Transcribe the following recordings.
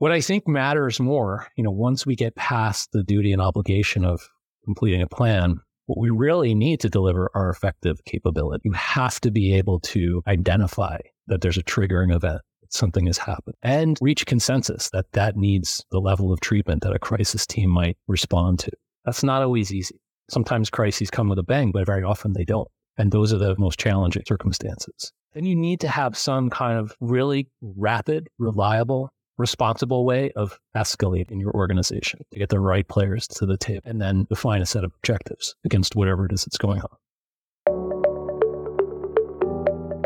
What I think matters more, you know, once we get past the duty and obligation of completing a plan, what we really need to deliver are effective capability. You have to be able to identify that there's a triggering event, something has happened, and reach consensus that that needs the level of treatment that a crisis team might respond to. That's not always easy. Sometimes crises come with a bang, but very often they don't. And those are the most challenging circumstances. Then you need to have some kind of really rapid, reliable, responsible way of escalating your organization to get the right players to the table and then define a set of objectives against whatever it is that's going on.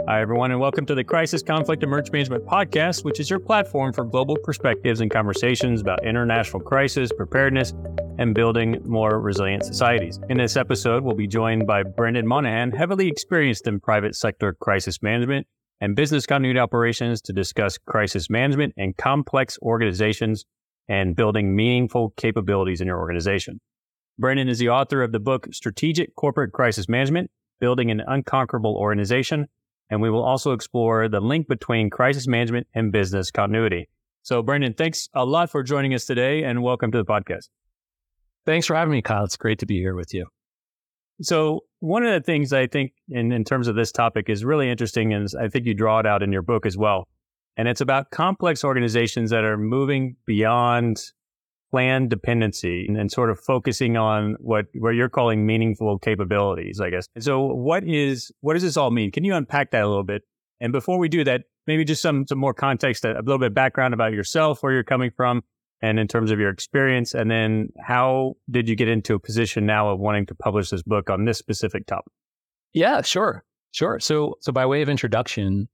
Hi, everyone, and welcome to the Crisis Conflict Emergency Management Podcast, which is your platform for global perspectives and conversations about international crisis preparedness and building more resilient societies. In this episode, we'll be joined by Brendan Monahan, heavily experienced in private sector crisis management and business continuity operations to discuss crisis management and complex organizations and building meaningful capabilities in your organization. Brendan is the author of the book Strategic Corporate Crisis Management, Building an Unconquerable Organization. And we will also explore the link between crisis management and business continuity. So, Brendan, thanks a lot for joining us today and welcome to the podcast. Thanks for having me, Kyle. It's great to be here with you. So one of the things I think in, in terms of this topic is really interesting and I think you draw it out in your book as well. And it's about complex organizations that are moving beyond plan dependency and, and sort of focusing on what, what you're calling meaningful capabilities, I guess. And so what is, what does this all mean? Can you unpack that a little bit? And before we do that, maybe just some, some more context, a little bit of background about yourself, where you're coming from, and in terms of your experience? And then how did you get into a position now of wanting to publish this book on this specific topic? Yeah, sure. Sure. So, so by way of introduction,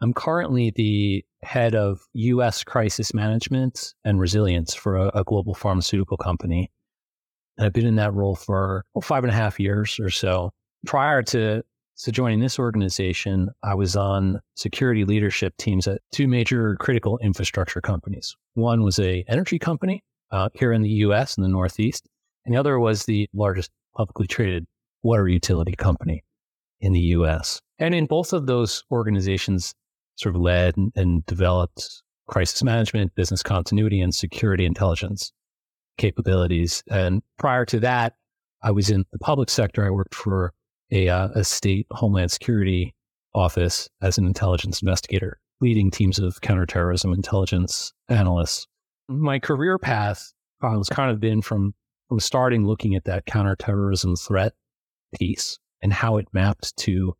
I'm currently the head of US crisis management and resilience for a, a global pharmaceutical company. And I've been in that role for five and a half years or so. Prior to so joining this organization, I was on security leadership teams at two major critical infrastructure companies. One was a energy company uh, here in the U.S. in the Northeast, and the other was the largest publicly traded water utility company in the U.S. And in both of those organizations, sort of led and, and developed crisis management, business continuity, and security intelligence capabilities. And prior to that, I was in the public sector. I worked for a, uh, a state homeland security office as an intelligence investigator, leading teams of counterterrorism intelligence analysts. My career path has kind of been from, from starting looking at that counterterrorism threat piece and how it mapped to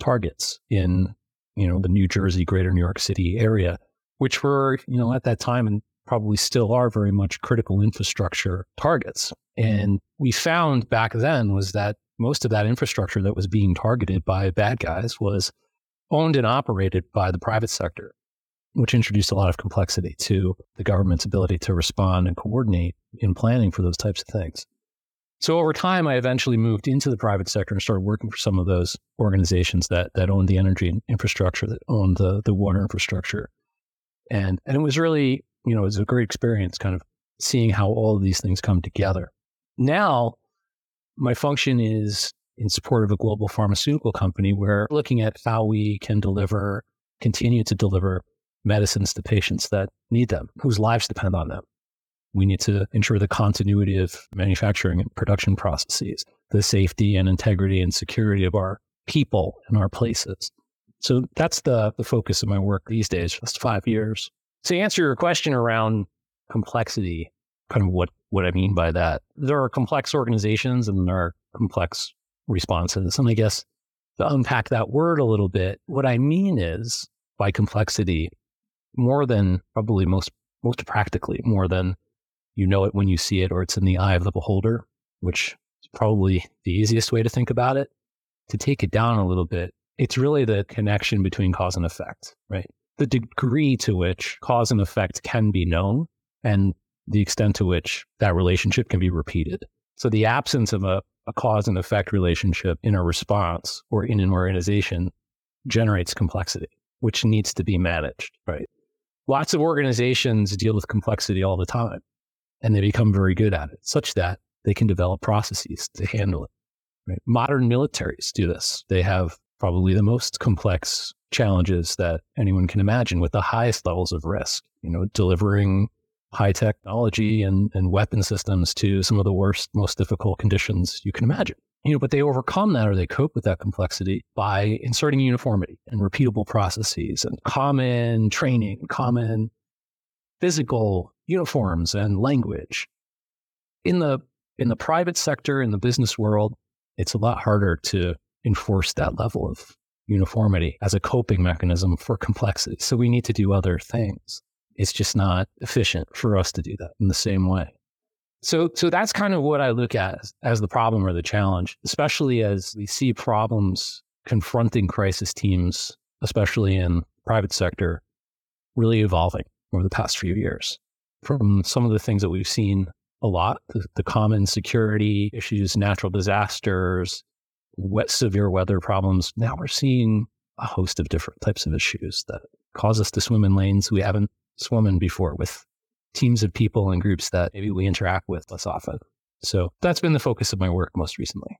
targets in, you know, the New Jersey, greater New York City area, which were, you know, at that time and probably still are very much critical infrastructure targets. And we found back then was that most of that infrastructure that was being targeted by bad guys was owned and operated by the private sector, which introduced a lot of complexity to the government's ability to respond and coordinate in planning for those types of things. So over time, I eventually moved into the private sector and started working for some of those organizations that that owned the energy infrastructure, that owned the the water infrastructure, and and it was really you know it was a great experience, kind of seeing how all of these things come together. Now my function is in support of a global pharmaceutical company where looking at how we can deliver, continue to deliver medicines to patients that need them, whose lives depend on them. We need to ensure the continuity of manufacturing and production processes, the safety and integrity and security of our people and our places. So that's the, the focus of my work these days, just five years. To answer your question around complexity, kind of what, what I mean by that. There are complex organizations and there are complex responses. And I guess to unpack that word a little bit, what I mean is by complexity, more than probably most, most practically, more than you know it when you see it or it's in the eye of the beholder, which is probably the easiest way to think about it. To take it down a little bit, it's really the connection between cause and effect, right? The degree to which cause and effect can be known and the extent to which that relationship can be repeated. So the absence of a, a cause and effect relationship in a response or in an organization generates complexity, which needs to be managed, right? Lots of organizations deal with complexity all the time and they become very good at it such that they can develop processes to handle it. Right? Modern militaries do this. They have probably the most complex challenges that anyone can imagine with the highest levels of risk. You know, delivering high technology and, and weapon systems to some of the worst, most difficult conditions you can imagine. You know, but they overcome that or they cope with that complexity by inserting uniformity and repeatable processes and common training, common physical uniforms and language. In the in the private sector, in the business world, it's a lot harder to enforce that level of uniformity as a coping mechanism for complexity. So we need to do other things. It's just not efficient for us to do that in the same way. So, so that's kind of what I look at as, as the problem or the challenge, especially as we see problems confronting crisis teams, especially in private sector, really evolving over the past few years. From some of the things that we've seen a lot, the, the common security issues, natural disasters, wet, severe weather problems. Now we're seeing a host of different types of issues that cause us to swim in lanes we haven't swum before with teams of people and groups that maybe we interact with less often. So that's been the focus of my work most recently.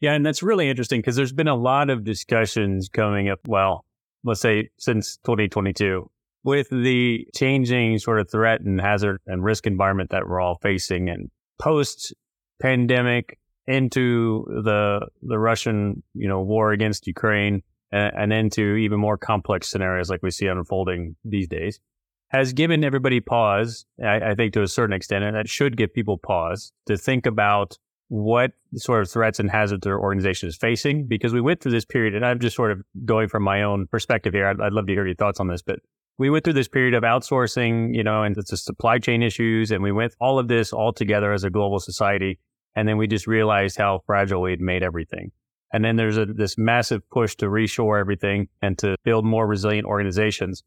Yeah, and that's really interesting because there's been a lot of discussions coming up, well, let's say since 2022, with the changing sort of threat and hazard and risk environment that we're all facing and post pandemic into the the Russian, you know, war against Ukraine and, and into even more complex scenarios like we see unfolding these days, has given everybody pause. I, I think to a certain extent, and that should give people pause to think about what sort of threats and hazards their organization is facing because we went through this period and I'm just sort of going from my own perspective here. I'd, I'd love to hear your thoughts on this, but we went through this period of outsourcing, you know, and it's the supply chain issues. And we went all of this all together as a global society. And then we just realized how fragile we had made everything. And then there's a, this massive push to reshore everything and to build more resilient organizations.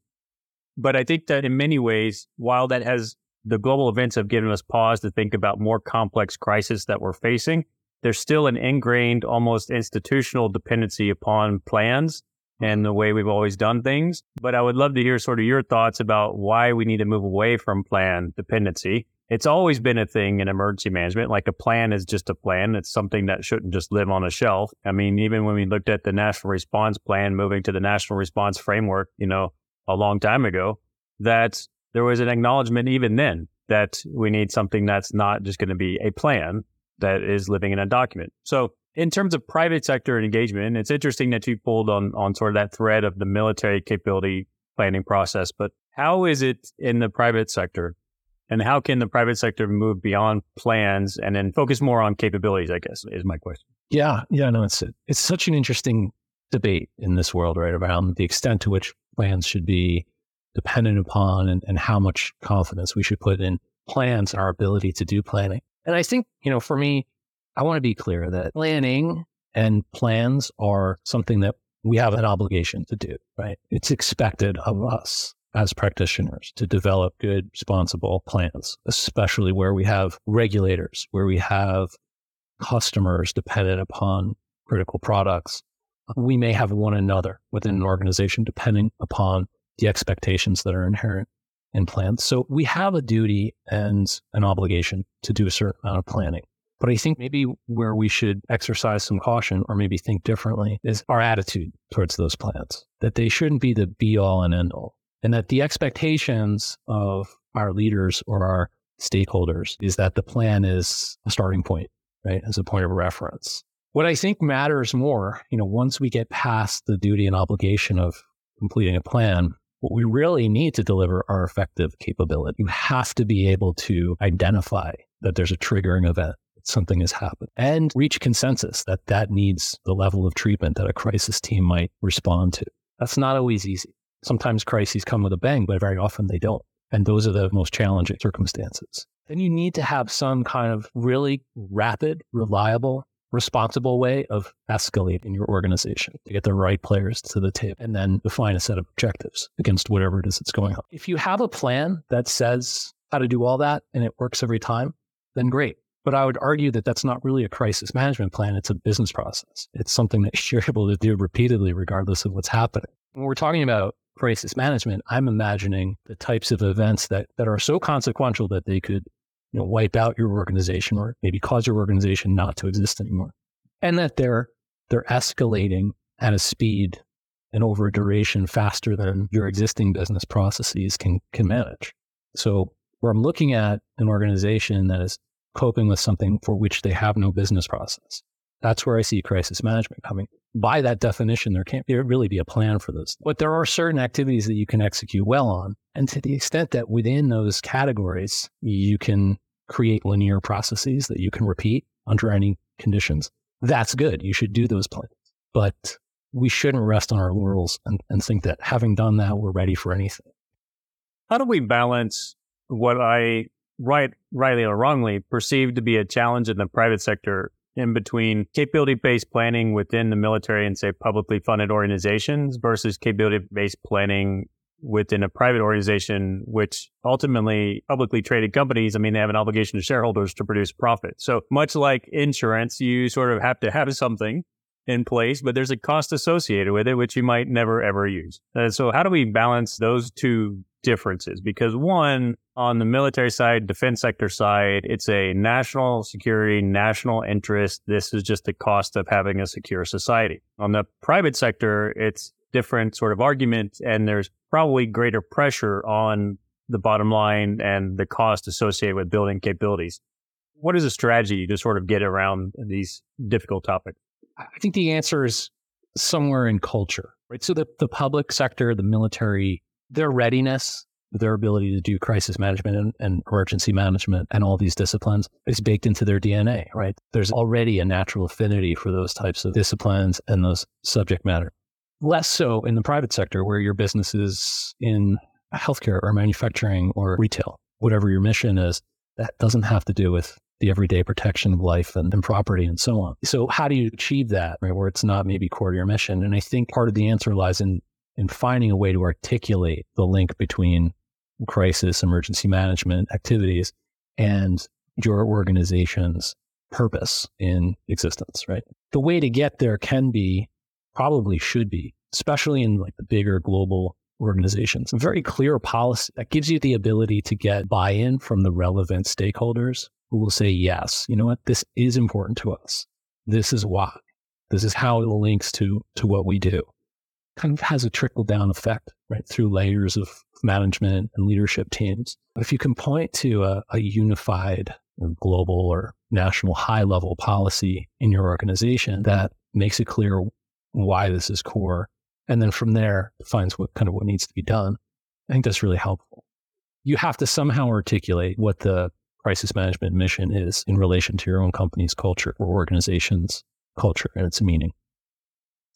But I think that in many ways, while that has the global events have given us pause to think about more complex crises that we're facing, there's still an ingrained, almost institutional dependency upon plans and the way we've always done things. But I would love to hear sort of your thoughts about why we need to move away from plan dependency it's always been a thing in emergency management. Like a plan is just a plan. It's something that shouldn't just live on a shelf. I mean, even when we looked at the national response plan, moving to the national response framework, you know, a long time ago, that there was an acknowledgement even then that we need something that's not just going to be a plan that is living in a document. So in terms of private sector engagement, it's interesting that you pulled on, on sort of that thread of the military capability planning process, but how is it in the private sector and how can the private sector move beyond plans and then focus more on capabilities? I guess is my question. Yeah, yeah, no, it's it's such an interesting debate in this world, right, around the extent to which plans should be dependent upon and, and how much confidence we should put in plans and our ability to do planning. And I think, you know, for me, I want to be clear that planning and plans are something that we have an obligation to do, right? It's expected of us as practitioners to develop good, responsible plans, especially where we have regulators, where we have customers dependent upon critical products. We may have one another within an organization depending upon the expectations that are inherent in plans. So we have a duty and an obligation to do a certain amount of planning. But I think maybe where we should exercise some caution or maybe think differently is our attitude towards those plans, that they shouldn't be the be all and end all and that the expectations of our leaders or our stakeholders is that the plan is a starting point, right? As a point of reference. What I think matters more, you know, once we get past the duty and obligation of completing a plan, what we really need to deliver are effective capability. You have to be able to identify that there's a triggering event, something has happened, and reach consensus that that needs the level of treatment that a crisis team might respond to. That's not always easy. Sometimes crises come with a bang, but very often they don't. And those are the most challenging circumstances. Then you need to have some kind of really rapid, reliable, responsible way of escalating your organization to get the right players to the table and then define a set of objectives against whatever it is that's going on. If you have a plan that says how to do all that and it works every time, then great. But I would argue that that's not really a crisis management plan. It's a business process. It's something that you're able to do repeatedly, regardless of what's happening. When we're talking about crisis management, I'm imagining the types of events that, that are so consequential that they could you know, wipe out your organization or maybe cause your organization not to exist anymore. And that they're, they're escalating at a speed and over a duration faster than your existing business processes can, can manage. So where I'm looking at an organization that is coping with something for which they have no business process, that's where I see crisis management coming. By that definition, there can't be, really be a plan for this. But there are certain activities that you can execute well on. And to the extent that within those categories, you can create linear processes that you can repeat under any conditions, that's good. You should do those plans. But we shouldn't rest on our laurels and, and think that having done that, we're ready for anything. How do we balance what I right, rightly or wrongly perceive to be a challenge in the private sector in between capability based planning within the military and say publicly funded organizations versus capability based planning within a private organization, which ultimately publicly traded companies, I mean, they have an obligation to shareholders to produce profit. So much like insurance, you sort of have to have something in place, but there's a cost associated with it, which you might never ever use. So how do we balance those two differences? Because one, on the military side, defense sector side, it's a national security, national interest. This is just the cost of having a secure society. On the private sector, it's different sort of argument and there's probably greater pressure on the bottom line and the cost associated with building capabilities. What is a strategy to sort of get around these difficult topics? I think the answer is somewhere in culture, right? So the, the public sector, the military, their readiness, their ability to do crisis management and, and emergency management and all these disciplines is baked into their DNA, right? There's already a natural affinity for those types of disciplines and those subject matter. Less so in the private sector where your business is in healthcare or manufacturing or retail, whatever your mission is, that doesn't have to do with the everyday protection of life and, and, property and so on. So how do you achieve that, right, where it's not maybe core to your mission? And I think part of the answer lies in in finding a way to articulate the link between crisis emergency management activities and your organization's purpose in existence, right? The way to get there can be, probably should be, especially in like the bigger global organizations, a very clear policy that gives you the ability to get buy-in from the relevant stakeholders who will say, yes, you know what? This is important to us. This is why. This is how it links to, to what we do. Kind of has a trickle down effect, right? Through layers of management and leadership teams. But if you can point to a, a unified global or national high level policy in your organization that makes it clear why this is core. And then from there defines what kind of what needs to be done. I think that's really helpful. You have to somehow articulate what the crisis management mission is in relation to your own company's culture or organization's culture and its meaning.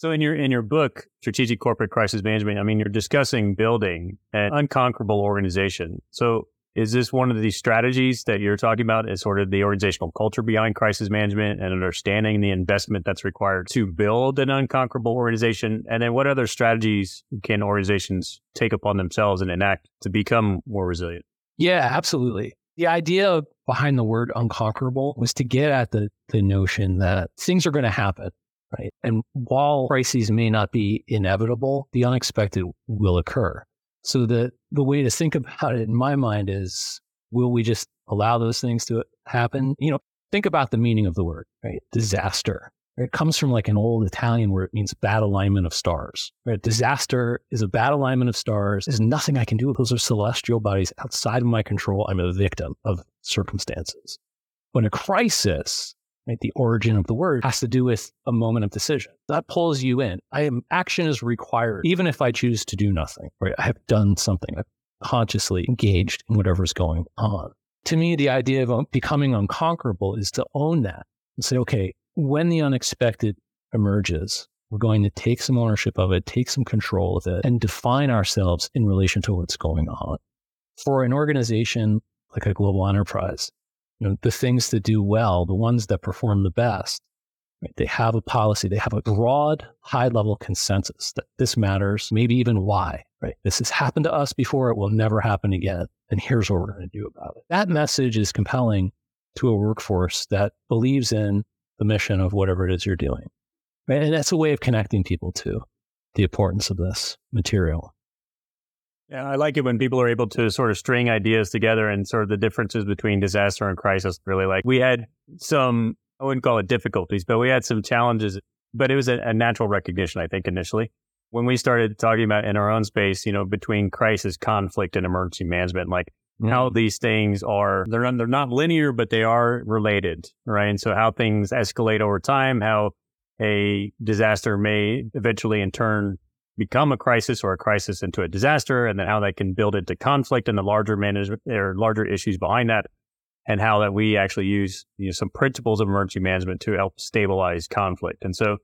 So in your in your book, Strategic Corporate Crisis Management, I mean, you're discussing building an unconquerable organization. So is this one of the strategies that you're talking about is sort of the organizational culture behind crisis management and understanding the investment that's required to build an unconquerable organization? And then what other strategies can organizations take upon themselves and enact to become more resilient? Yeah, absolutely. The idea behind the word unconquerable was to get at the, the notion that things are going to happen, right? And while crises may not be inevitable, the unexpected will occur. So the, the way to think about it in my mind is, will we just allow those things to happen? You know, think about the meaning of the word, right? Disaster. It comes from like an old Italian where it means bad alignment of stars. Right? Disaster is a bad alignment of stars. There's nothing I can do. With those are celestial bodies outside of my control. I'm a victim of circumstances. When a crisis, right, the origin of the word has to do with a moment of decision. That pulls you in. I am action is required, even if I choose to do nothing. Right? I have done something. I've consciously engaged in whatever's going on. To me, the idea of becoming unconquerable is to own that and say, okay, when the unexpected emerges, we're going to take some ownership of it, take some control of it, and define ourselves in relation to what's going on. For an organization like a global enterprise, you know, the things that do well, the ones that perform the best, right, they have a policy, they have a broad, high level consensus that this matters, maybe even why, right? This has happened to us before, it will never happen again. And here's what we're going to do about it. That message is compelling to a workforce that believes in the mission of whatever it is you're doing. Right? And that's a way of connecting people to the importance of this material. Yeah, I like it when people are able to sort of string ideas together and sort of the differences between disaster and crisis. Really like we had some, I wouldn't call it difficulties, but we had some challenges but it was a, a natural recognition, I think, initially. When we started talking about in our own space, you know, between crisis, conflict, and emergency management, like mm-hmm. how these things are, they're not, they're not linear, but they are related, right? And so how things escalate over time, how a disaster may eventually in turn become a crisis or a crisis into a disaster, and then how that can build into conflict and the larger management or larger issues behind that, and how that we actually use you know, some principles of emergency management to help stabilize conflict. And so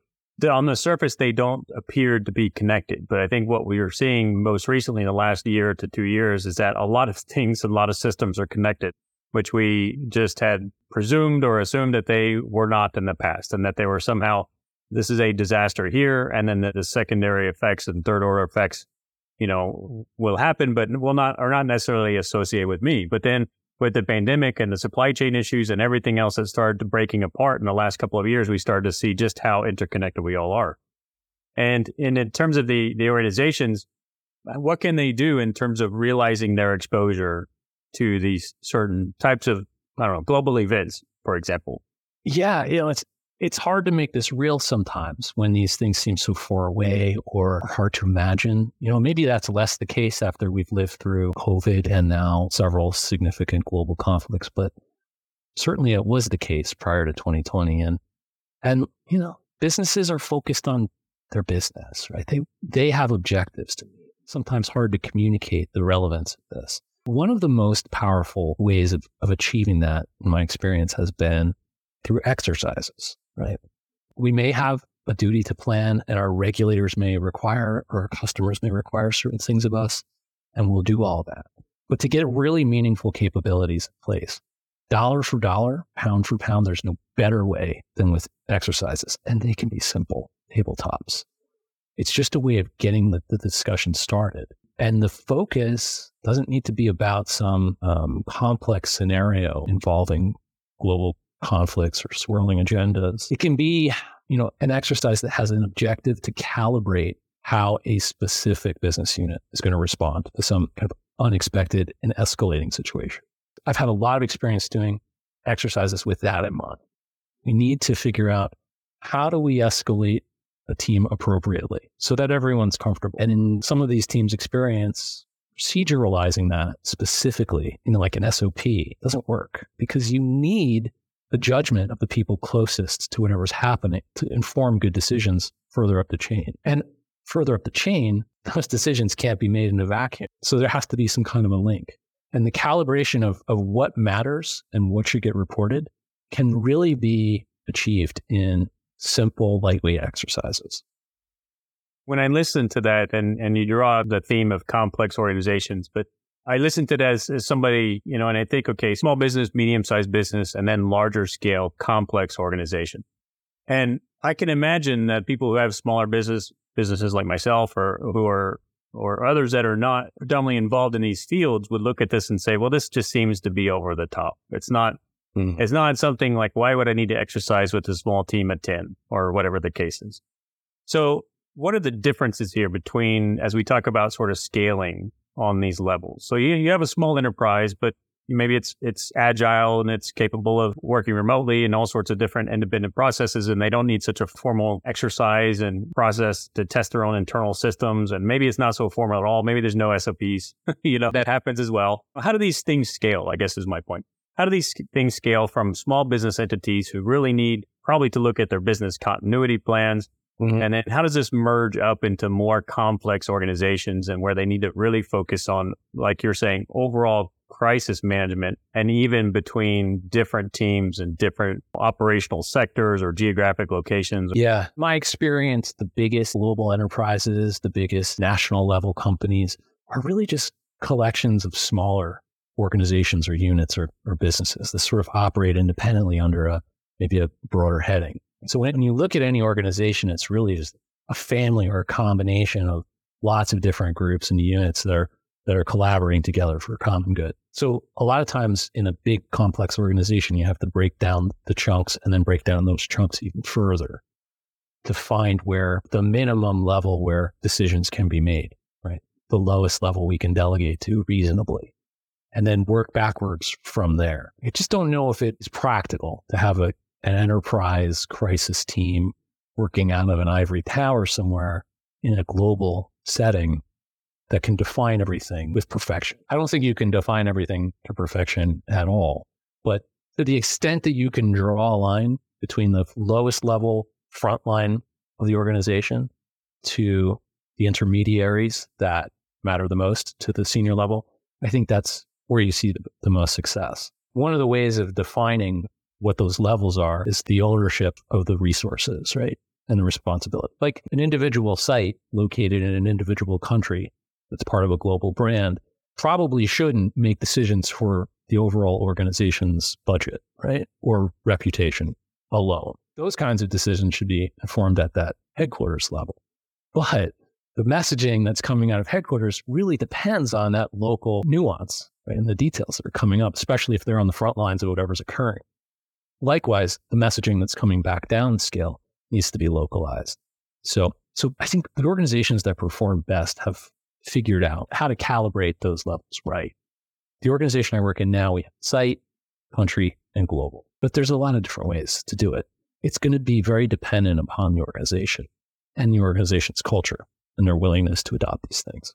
on the surface, they don't appear to be connected. But I think what we are seeing most recently in the last year to two years is that a lot of things, a lot of systems are connected, which we just had presumed or assumed that they were not in the past and that they were somehow this is a disaster here, and then the, the secondary effects and third order effects, you know, will happen, but will not are not necessarily associated with me. But then with the pandemic and the supply chain issues and everything else that started breaking apart in the last couple of years, we started to see just how interconnected we all are. And in, in terms of the, the organizations, uh, what can they do in terms of realizing their exposure to these certain types of, I don't know, global events, for example? Yeah, you know, it's it's hard to make this real sometimes when these things seem so far away or hard to imagine. You know, maybe that's less the case after we've lived through COVID and now several significant global conflicts, but certainly it was the case prior to 2020. And, and, you know, businesses are focused on their business, right? They, they have objectives to meet. Sometimes hard to communicate the relevance of this. One of the most powerful ways of, of achieving that, in my experience, has been through exercises right? We may have a duty to plan and our regulators may require or our customers may require certain things of us and we'll do all that. But to get really meaningful capabilities in place, dollar for dollar, pound for pound, there's no better way than with exercises. And they can be simple tabletops. It's just a way of getting the, the discussion started. And the focus doesn't need to be about some um, complex scenario involving global conflicts or swirling agendas. It can be, you know, an exercise that has an objective to calibrate how a specific business unit is going to respond to some kind of unexpected and escalating situation. I've had a lot of experience doing exercises with that in mind. We need to figure out how do we escalate a team appropriately so that everyone's comfortable. And in some of these teams' experience, proceduralizing that specifically, you know, like an SOP doesn't work because you need the judgment of the people closest to whatever's happening to inform good decisions further up the chain. And further up the chain, those decisions can't be made in a vacuum. So there has to be some kind of a link. And the calibration of, of what matters and what should get reported can really be achieved in simple, lightweight exercises. When I listen to that and, and you draw the theme of complex organizations, but I listen to that as, as somebody, you know, and I think, okay, small business, medium sized business, and then larger scale, complex organization. And I can imagine that people who have smaller business, businesses like myself or who are, or others that are not predominantly involved in these fields would look at this and say, well, this just seems to be over the top. It's not, mm. it's not something like, why would I need to exercise with a small team of 10 or whatever the case is? So what are the differences here between, as we talk about sort of scaling on these levels. So you, you have a small enterprise, but maybe it's it's agile and it's capable of working remotely and all sorts of different independent processes and they don't need such a formal exercise and process to test their own internal systems. And maybe it's not so formal at all. Maybe there's no SOPs you know that happens as well. How do these things scale I guess is my point. How do these things scale from small business entities who really need probably to look at their business continuity plans Mm-hmm. And then how does this merge up into more complex organizations and where they need to really focus on, like you're saying, overall crisis management and even between different teams and different operational sectors or geographic locations? Yeah. My experience, the biggest global enterprises, the biggest national level companies are really just collections of smaller organizations or units or, or businesses that sort of operate independently under a maybe a broader heading. So when you look at any organization, it's really just a family or a combination of lots of different groups and units that are that are collaborating together for common good. So a lot of times in a big complex organization, you have to break down the chunks and then break down those chunks even further to find where the minimum level where decisions can be made, right? The lowest level we can delegate to reasonably and then work backwards from there. I just don't know if it's practical to have a an enterprise crisis team working out of an ivory tower somewhere in a global setting that can define everything with perfection. I don't think you can define everything to perfection at all, but to the extent that you can draw a line between the lowest level front line of the organization to the intermediaries that matter the most to the senior level, I think that's where you see the, the most success. One of the ways of defining what those levels are is the ownership of the resources, right? And the responsibility. Like an individual site located in an individual country that's part of a global brand probably shouldn't make decisions for the overall organization's budget, right? Or reputation alone. Those kinds of decisions should be informed at that headquarters level. But the messaging that's coming out of headquarters really depends on that local nuance right, and the details that are coming up, especially if they're on the front lines of whatever's occurring. Likewise, the messaging that's coming back down scale needs to be localized. So, so I think the organizations that perform best have figured out how to calibrate those levels right. The organization I work in now, we have site, country, and global, but there's a lot of different ways to do it. It's going to be very dependent upon the organization and the organization's culture and their willingness to adopt these things.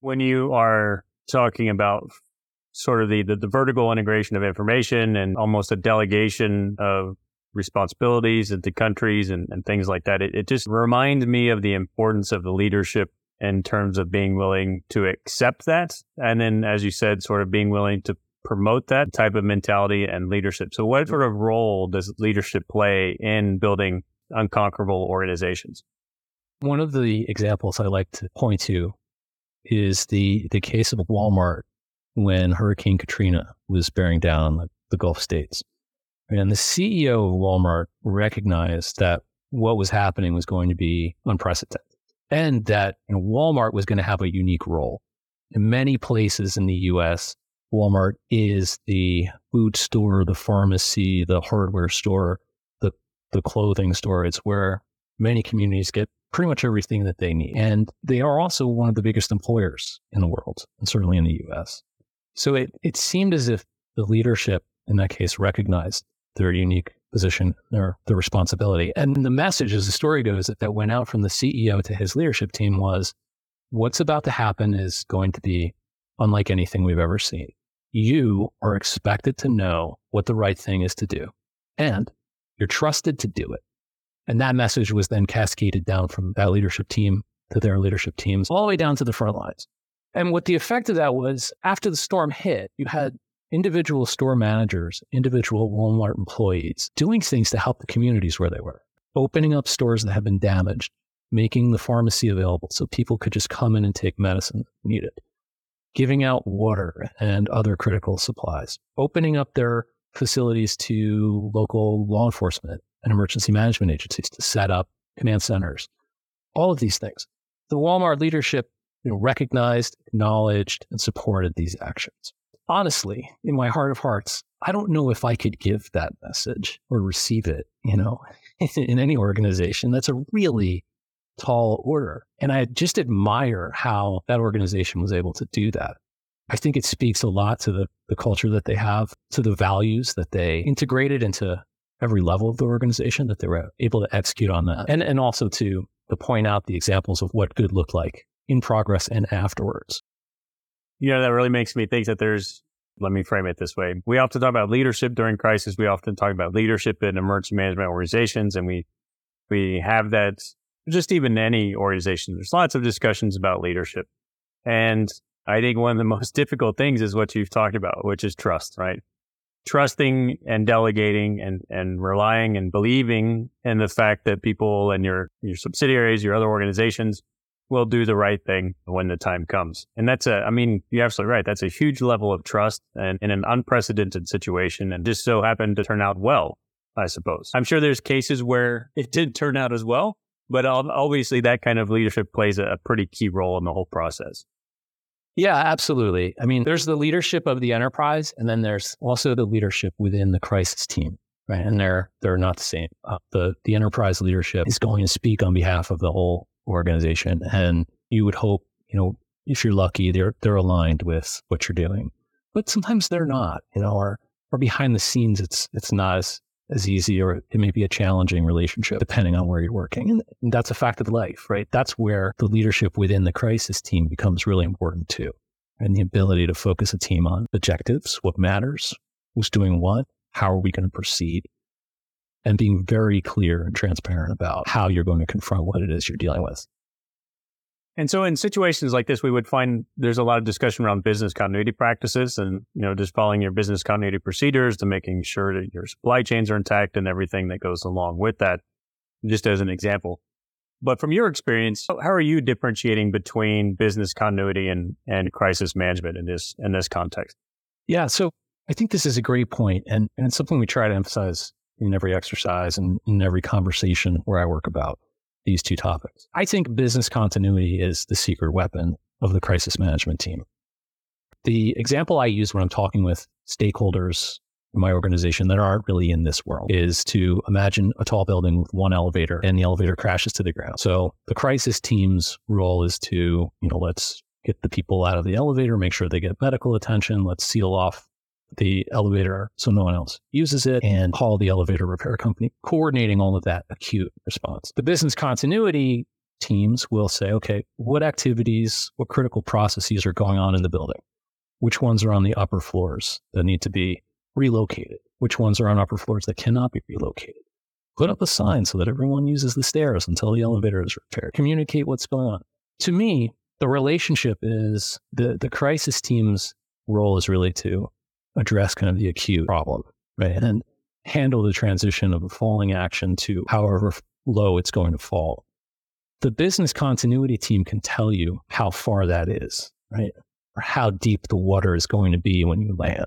When you are talking about sort of the, the, the vertical integration of information and almost a delegation of responsibilities into countries and, and things like that, it, it just reminds me of the importance of the leadership in terms of being willing to accept that. And then, as you said, sort of being willing to promote that type of mentality and leadership. So what sort of role does leadership play in building unconquerable organizations? One of the examples I like to point to is the, the case of Walmart when Hurricane Katrina was bearing down the, the Gulf states. And the CEO of Walmart recognized that what was happening was going to be unprecedented and that you know, Walmart was going to have a unique role. In many places in the US, Walmart is the food store, the pharmacy, the hardware store, the, the clothing store. It's where many communities get pretty much everything that they need. And they are also one of the biggest employers in the world, and certainly in the US. So it, it seemed as if the leadership in that case recognized their unique position, their, their responsibility. And the message, as the story goes, that, that went out from the CEO to his leadership team was what's about to happen is going to be unlike anything we've ever seen. You are expected to know what the right thing is to do, and you're trusted to do it. And that message was then cascaded down from that leadership team to their leadership teams, all the way down to the front lines. And what the effect of that was after the storm hit, you had mm-hmm. individual store managers, individual Walmart employees doing things to help the communities where they were, opening up stores that had been damaged, making the pharmacy available so people could just come in and take medicine needed, giving out water and other critical supplies, opening up their facilities to local law enforcement and emergency management agencies to set up command centers, all of these things. The Walmart leadership you know, recognized, acknowledged, and supported these actions honestly, in my heart of hearts, I don't know if I could give that message or receive it, you know, in any organization. That's a really tall order. And I just admire how that organization was able to do that. I think it speaks a lot to the, the culture that they have, to the values that they integrated into every level of the organization, that they were able to execute on that. And, and also to, to point out the examples of what good looked like in progress and afterwards. You know, that really makes me think that there's, let me frame it this way. We often talk about leadership during crisis. We often talk about leadership in emergency management organizations and we, we have that just even any organization. There's lots of discussions about leadership. And I think one of the most difficult things is what you've talked about, which is trust, right? Trusting and delegating and, and relying and believing in the fact that people and your, your subsidiaries, your other organizations will do the right thing when the time comes. And that's a, I mean, you're absolutely right. That's a huge level of trust and in an unprecedented situation and just so happened to turn out well, I suppose. I'm sure there's cases where it did turn out as well, but obviously that kind of leadership plays a pretty key role in the whole process. Yeah, absolutely. I mean, there's the leadership of the enterprise, and then there's also the leadership within the crisis team, right? And they're they're not the same. Uh, the the enterprise leadership is going to speak on behalf of the whole organization. And you would hope, you know, if you're lucky, they're they're aligned with what you're doing. But sometimes they're not, you know, or or behind the scenes it's it's not as as easy or it may be a challenging relationship depending on where you're working. And, that's a fact of life, right? That's where the leadership within the crisis team becomes really important too. And the ability to focus a team on objectives, what matters, who's doing what, how are we going to proceed, and being very clear and transparent about how you're going to confront what it is you're dealing with. And so in situations like this, we would find there's a lot of discussion around business continuity practices and, you know, just following your business continuity procedures to making sure that your supply chains are intact and everything that goes along with that, just as an example. But from your experience, how are you differentiating between business continuity and, and crisis management in this, in this context? Yeah. So I think this is a great point and, and it's something we try to emphasize in every exercise and in every conversation where I work about these two topics. I think business continuity is the secret weapon of the crisis management team. The example I use when I'm talking with stakeholders in my organization that aren't really in this world is to imagine a tall building with one elevator and the elevator crashes to the ground. So the crisis team's role is to, you know, let's get the people out of the elevator, make sure they get medical attention, let's seal off the elevator so no one else uses it and call the elevator repair company, coordinating all of that acute response. The business continuity teams will say, okay, what activities, what critical processes are going on in the building? Which ones are on the upper floors that need to be relocated? Which ones are on upper floors that cannot be relocated? Put up a sign so that everyone uses the stairs until the elevator is repaired. Communicate what's going on. To me, the relationship is the, the crisis team's role is really to address kind of the acute problem, right? And handle the transition of a falling action to however low it's going to fall. The business continuity team can tell you how far that is, right? Or how deep the water is going to be when you land,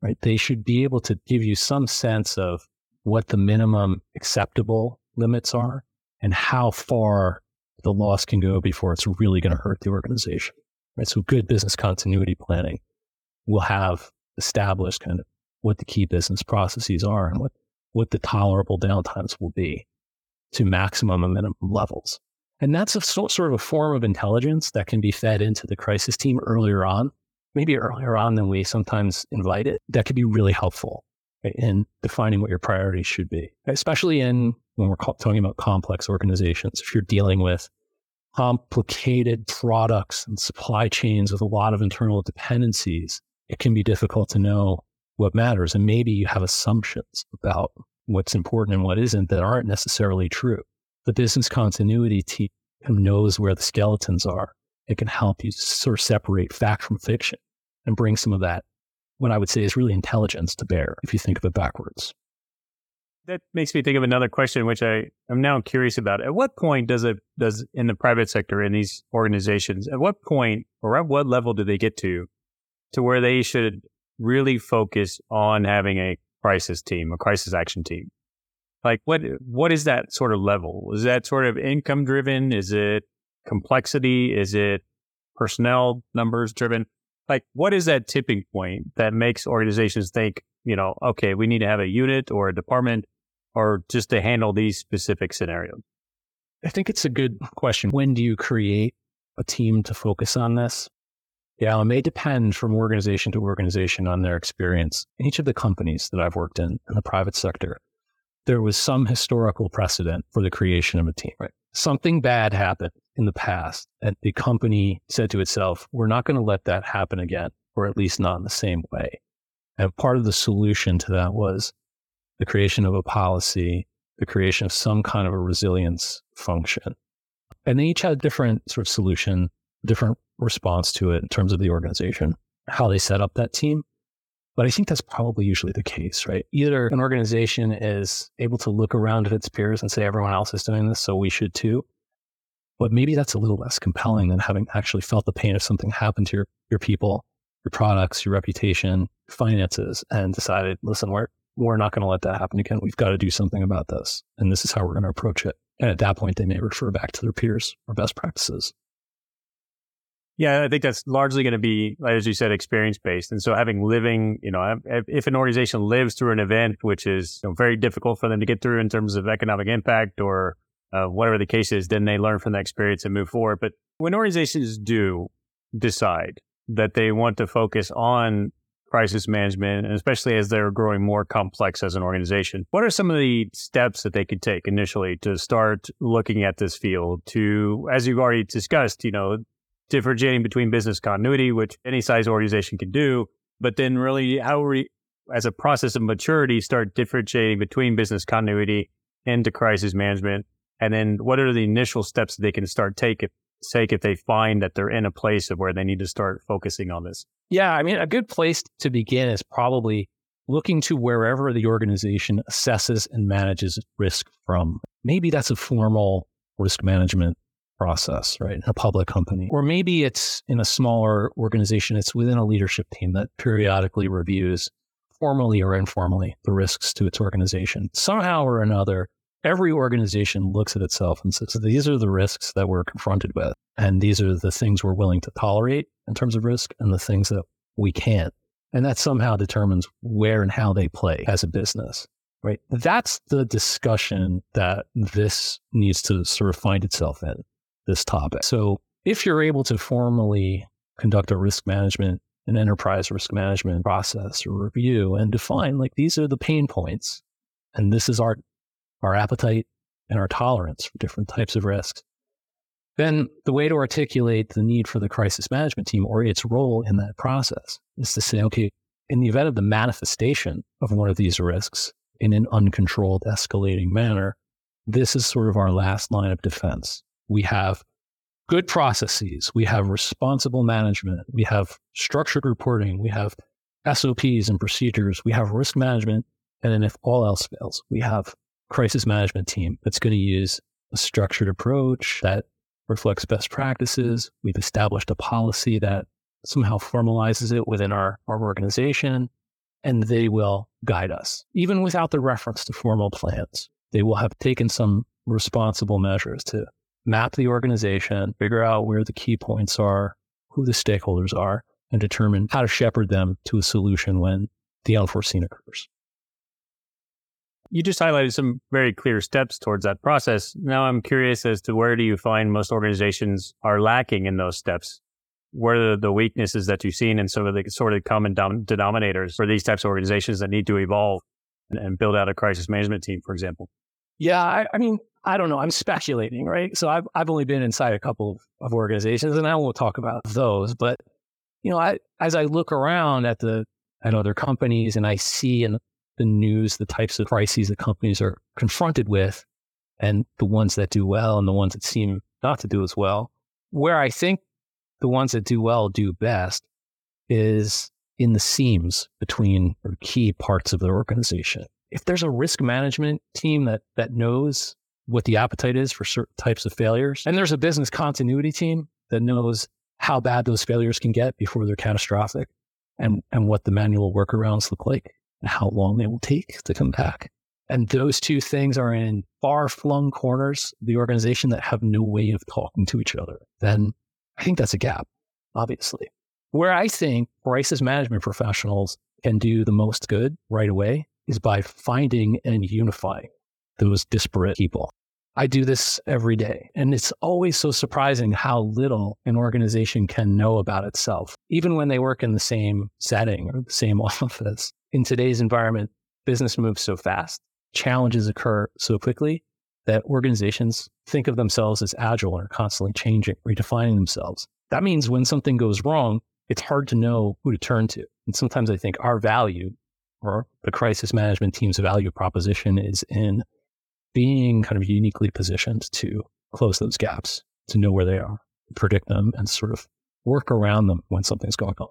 right? They should be able to give you some sense of what the minimum acceptable limits are and how far the loss can go before it's really going to hurt the organization, right? So good business continuity planning will have establish kind of what the key business processes are and what, what the tolerable downtimes will be to maximum and minimum levels. And that's a sort of a form of intelligence that can be fed into the crisis team earlier on, maybe earlier on than we sometimes invite it. That could be really helpful in defining what your priorities should be, especially in when we're talking about complex organizations. If you're dealing with complicated products and supply chains with a lot of internal dependencies, it can be difficult to know what matters. And maybe you have assumptions about what's important and what isn't that aren't necessarily true. The business continuity team knows where the skeletons are. It can help you sort of separate fact from fiction and bring some of that, what I would say is really intelligence to bear if you think of it backwards. That makes me think of another question, which I am now curious about. At what point does it, does in the private sector, in these organizations, at what point or at what level do they get to to where they should really focus on having a crisis team, a crisis action team. Like what what is that sort of level? Is that sort of income driven? Is it complexity? Is it personnel numbers driven? Like what is that tipping point that makes organizations think, you know, okay, we need to have a unit or a department or just to handle these specific scenarios? I think it's a good question. When do you create a team to focus on this? Yeah, um, it may depend from organization to organization on their experience. In each of the companies that I've worked in in the private sector, there was some historical precedent for the creation of a team. Right? Something bad happened in the past, and the company said to itself, "We're not going to let that happen again, or at least not in the same way." And part of the solution to that was the creation of a policy, the creation of some kind of a resilience function. And they each had a different sort of solution, different response to it in terms of the organization, how they set up that team. But I think that's probably usually the case, right? Either an organization is able to look around at its peers and say, everyone else is doing this, so we should too. But maybe that's a little less compelling than having actually felt the pain of something happened to your, your people, your products, your reputation, finances, and decided, listen, we're, we're not going to let that happen again. We've got to do something about this. And this is how we're going to approach it. And at that point, they may refer back to their peers or best practices. Yeah, I think that's largely going to be, as you said, experience based. And so having living, you know, if an organization lives through an event, which is you know, very difficult for them to get through in terms of economic impact or uh, whatever the case is, then they learn from that experience and move forward. But when organizations do decide that they want to focus on crisis management, and especially as they're growing more complex as an organization. What are some of the steps that they could take initially to start looking at this field to, as you've already discussed, you know, differentiating between business continuity, which any size organization can do, but then really how we, as a process of maturity, start differentiating between business continuity into crisis management. And then what are the initial steps that they can start take if, take if they find that they're in a place of where they need to start focusing on this? Yeah, I mean, a good place to begin is probably looking to wherever the organization assesses and manages risk from. Maybe that's a formal risk management process, right? A public company. Or maybe it's in a smaller organization, it's within a leadership team that periodically reviews formally or informally the risks to its organization. Somehow or another, every organization looks at itself and says, these are the risks that we're confronted with. And these are the things we're willing to tolerate in terms of risk and the things that we can't. And that somehow determines where and how they play as a business, right? That's the discussion that this needs to sort of find itself in this topic. So if you're able to formally conduct a risk management, an enterprise risk management process or review and define like these are the pain points and this is our our appetite and our tolerance for different types of risks, then the way to articulate the need for the crisis management team or its role in that process is to say, okay, in the event of the manifestation of one of these risks in an uncontrolled, escalating manner, this is sort of our last line of defense. We have good processes. We have responsible management. We have structured reporting. We have SOPs and procedures. We have risk management. And then if all else fails, we have crisis management team that's going to use a structured approach that reflects best practices. We've established a policy that somehow formalizes it within our, our organization, and they will guide us, even without the reference to formal plans. They will have taken some responsible measures to map the organization, figure out where the key points are, who the stakeholders are, and determine how to shepherd them to a solution when the unforeseen occurs. You just highlighted some very clear steps towards that process. Now I'm curious as to where do you find most organizations are lacking in those steps? What are the weaknesses that you've seen and some of the sort of common denominators for these types of organizations that need to evolve and build out a crisis management team, for example? Yeah, I, I mean, I don't know. I'm speculating, right? So I've I've only been inside a couple of, organizations, and I won't talk about those. But you know, I as I look around at the at other companies, and I see in the news the types of crises that companies are confronted with, and the ones that do well, and the ones that seem not to do as well. Where I think the ones that do well do best is in the seams between or key parts of the organization if there's a risk management team that that knows what the appetite is for certain types of failures, and there's a business continuity team that knows how bad those failures can get before they're catastrophic, and and what the manual workarounds look like, and how long they will take to come back. And those two things are in far flung corners of the organization that have no way of talking to each other. Then I think that's a gap, obviously. Where I think crisis management professionals can do the most good right away is by finding and unifying those disparate people. I do this every day, and it's always so surprising how little an organization can know about itself, even when they work in the same setting or the same office. In today's environment, business moves so fast, challenges occur so quickly that organizations think of themselves as agile and are constantly changing, redefining themselves. That means when something goes wrong, it's hard to know who to turn to. And sometimes I think our value or the crisis management team's value proposition is in being kind of uniquely positioned to close those gaps, to know where they are, predict them, and sort of work around them when something's going on.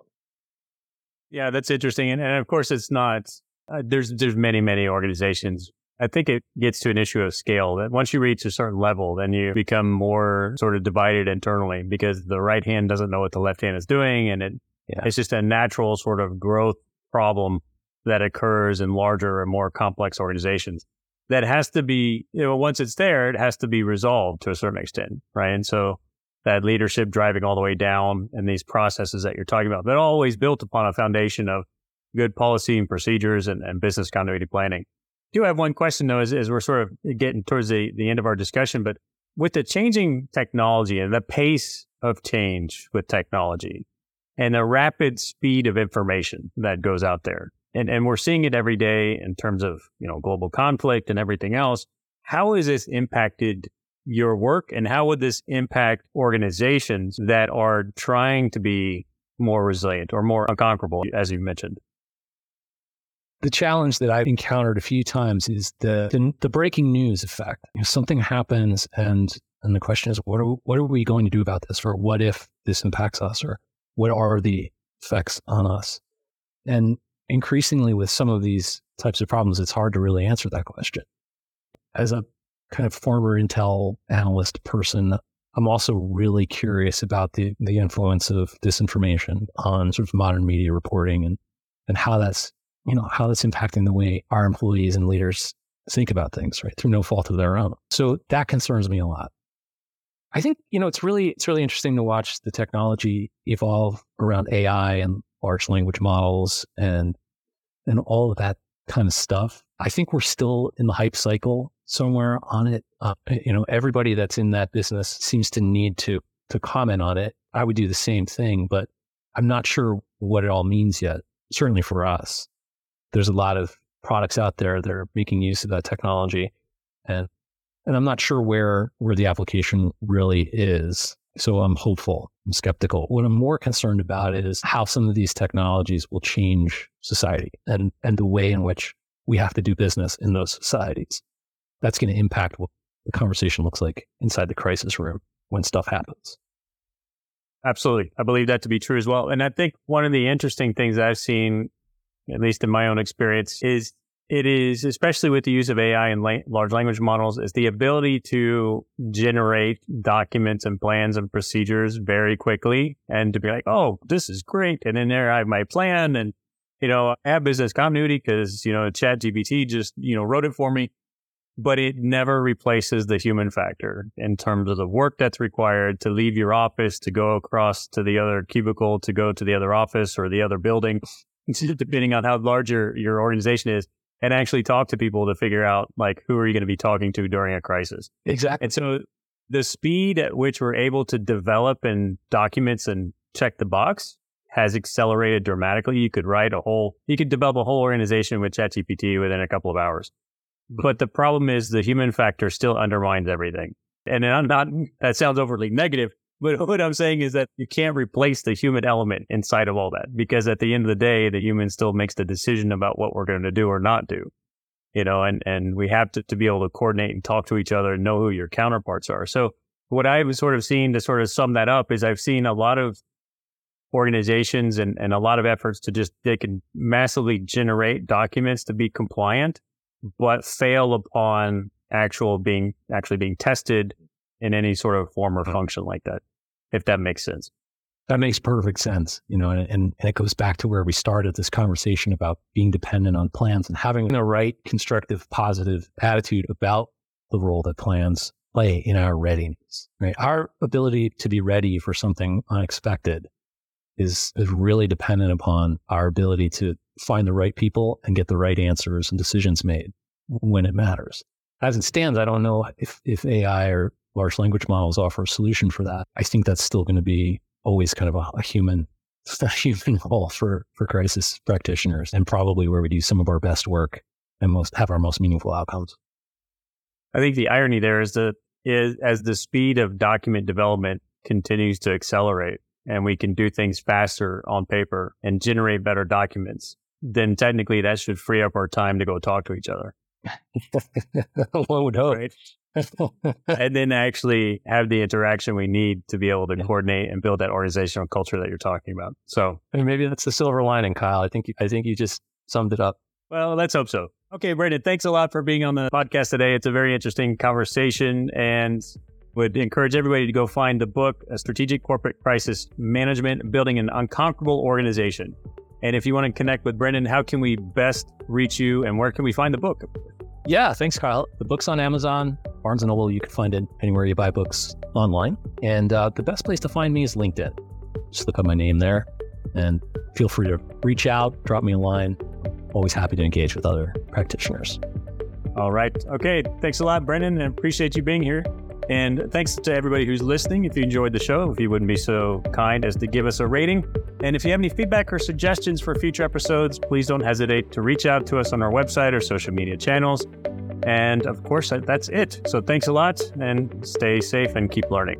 Yeah, that's interesting, and, and of course, it's not. Uh, there's there's many many organizations. I think it gets to an issue of scale that once you reach a certain level, then you become more sort of divided internally because the right hand doesn't know what the left hand is doing, and it yeah. it's just a natural sort of growth problem that occurs in larger and more complex organizations that has to be, you know, once it's there, it has to be resolved to a certain extent, right? And so that leadership driving all the way down and these processes that you're talking about, they're always built upon a foundation of good policy and procedures and, and business continuity planning. I do have one question though, as, as we're sort of getting towards the, the end of our discussion, but with the changing technology and the pace of change with technology, and the rapid speed of information that goes out there. And, and we're seeing it every day in terms of, you know, global conflict and everything else. How has this impacted your work and how would this impact organizations that are trying to be more resilient or more unconquerable, as you mentioned? The challenge that I've encountered a few times is the the, the breaking news effect. Know, something happens, and and the question is, what are what are we going to do about this, or what if this impacts us, or what are the effects on us? And increasingly, with some of these types of problems, it's hard to really answer that question. As a kind of former Intel analyst person, I'm also really curious about the the influence of disinformation on sort of modern media reporting and and how that's you know how that's impacting the way our employees and leaders think about things, right, through no fault of their own. So that concerns me a lot. I think you know it's really it's really interesting to watch the technology evolve around AI and large language models and and all of that kind of stuff. I think we're still in the hype cycle somewhere on it. Uh, you know, everybody that's in that business seems to need to to comment on it. I would do the same thing, but I'm not sure what it all means yet. Certainly for us, there's a lot of products out there that are making use of that technology, and and I'm not sure where where the application really is. So I'm hopeful. I'm skeptical. What I'm more concerned about is how some of these technologies will change society and and the way in which we have to do business in those societies that's going to impact what the conversation looks like inside the crisis room when stuff happens. Absolutely. I believe that to be true as well. And I think one of the interesting things I've seen, at least in my own experience, is it is, especially with the use of AI and la- large language models, is the ability to generate documents and plans and procedures very quickly and to be like, oh, this is great. And in there, I have my plan and, you know, I have business continuity because, you know, Chat GPT just, you know, wrote it for me but it never replaces the human factor in terms of the work that's required to leave your office, to go across to the other cubicle, to go to the other office or the other building, depending on how large your, your organization is, and actually talk to people to figure out like who are you going to be talking to during a crisis. Exactly. And so the speed at which we're able to develop and documents and check the box has accelerated dramatically. You could write a whole, you could develop a whole organization with ChatGPT within a couple of hours. Mm-hmm. But the problem is the human factor still undermines everything. And I'm not, that sounds overly negative, but what I'm saying is that you can't replace the human element inside of all that because at the end of the day, the human still makes the decision about what we're going to do or not do. You know, and, and we have to, to be able to coordinate and talk to each other and know who your counterparts are. So what I've sort of seen to sort of sum that up is I've seen a lot of organizations and, and a lot of efforts to just, they can massively generate documents to be compliant but fail upon actual being actually being tested in any sort of form or function like that, if that makes sense. That makes perfect sense, you know, and, and it goes back to where we started this conversation about being dependent on plans and having the right constructive, positive attitude about the role that plans play in our readiness. Right, our ability to be ready for something unexpected is is really dependent upon our ability to find the right people and get the right answers and decisions made when it matters. As it stands, I don't know if, if AI or large language models offer a solution for that. I think that's still going to be always kind of a, a human a human role for, for crisis practitioners and probably where we do some of our best work and most have our most meaningful outcomes. I think the irony there is that is as the speed of document development continues to accelerate and we can do things faster on paper and generate better documents, then technically that should free up our time to go talk to each other. One would hope. Right? and then actually have the interaction we need to be able to yeah. coordinate and build that organizational culture that you're talking about. So and maybe that's the silver lining, Kyle. I think you, I think you just summed it up. Well, let's hope so. Okay, Brendan, thanks a lot for being on the podcast today. It's a very interesting conversation and would encourage everybody to go find the book, A Strategic Corporate Crisis Management, Building an Unconquerable Organization. And if you want to connect with Brendan, how can we best reach you and where can we find the book? Yeah, thanks, Kyle. The book's on Amazon, Barnes & Noble. You can find it anywhere you buy books online. And uh, the best place to find me is LinkedIn. Just look up my name there and feel free to reach out, drop me a line. Always happy to engage with other practitioners. All right. Okay. Thanks a lot, Brendan, and appreciate you being here. And thanks to everybody who's listening. If you enjoyed the show, if you wouldn't be so kind as to give us a rating. And if you have any feedback or suggestions for future episodes, please don't hesitate to reach out to us on our website or social media channels. And of course, that's it. So thanks a lot and stay safe and keep learning.